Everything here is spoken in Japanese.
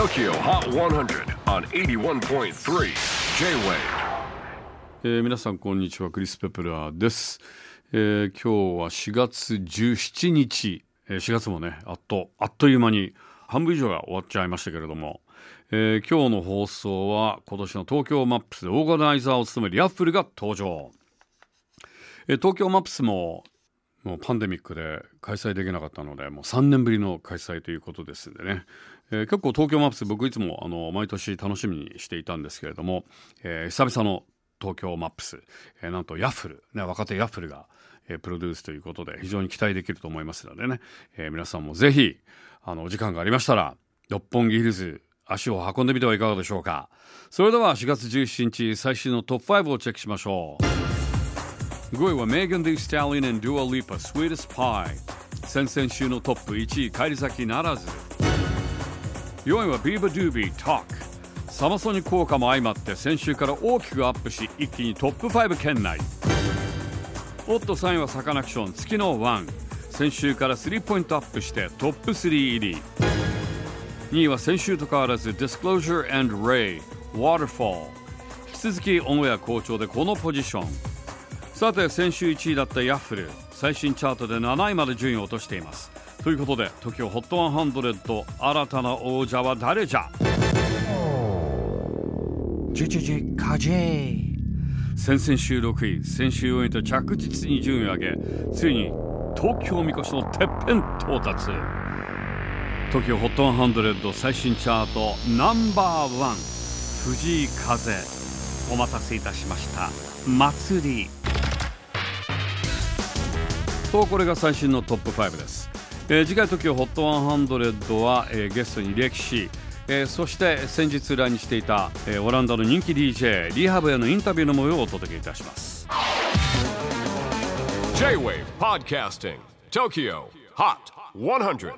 TOKYO HOT 100 on 81.3 J-WAVE えー皆さんこんにちは。クリス・ペプラーです、えー今日は4月17日、えー4月もねあっとあっという間に半分以上が終わっちゃいましたけれども、えー今日の放送は今年の東京マップスでオーガナイザーを務めるヤッフルが登場、えー東京マップスももうパンデミックで開催できなかったのでもう3年ぶりの開催ということですんでね、えー結構東京マップス僕いつもあの毎年楽しみにしていたんですけれども、えー久々の東京マップス、えーなんとヤッフル、ね、若手ヤッフルが、えープロデュースということで非常に期待できると思いますのでね、え皆さんもぜひあのお時間がありましたら六本木ヒルズ足を運んでみてはいかがでしょうか。それでは4月17日最新のトップ5をチェックしましょう。5位はメーガン・ディ・スタリン and デュア・リーパス Sweetest Pie. 先々週のトップ1位返り咲きならず。4位は beabadoobee Talk. サマソニ効果も相まって先週から大きくアップし一気にトップ5圏内。おっと3位はサカナクション月の椀。先週から3ポイントアップしてトップ3入り。2位は先週と変わらず Disclosure and RAYE Waterfall. 引き続きオンエア好調でこのポジション。さて先週1位だったヤッフル。最新チャートで7位まで順位を落としています。ということで TOKIOHOT100 新たな王者は誰じゃ？ジェジェジェカジェ先々週6位先週4位と着実に順位を上げついに東京みこしのてっぺん到達。TOKIOHOT100 最新チャートナンバーワン藤井風。お待たせいたしました。祭りとこれが最新のトップ5です、えー次回 TOKIOHOT100 は、えーゲストに歴史えーそして先日来日していた、えーオランダの人気 DJ リハブへのインタビューの模様をお届けいたします。J-WAVE PODCASTING TOKYO HOT 100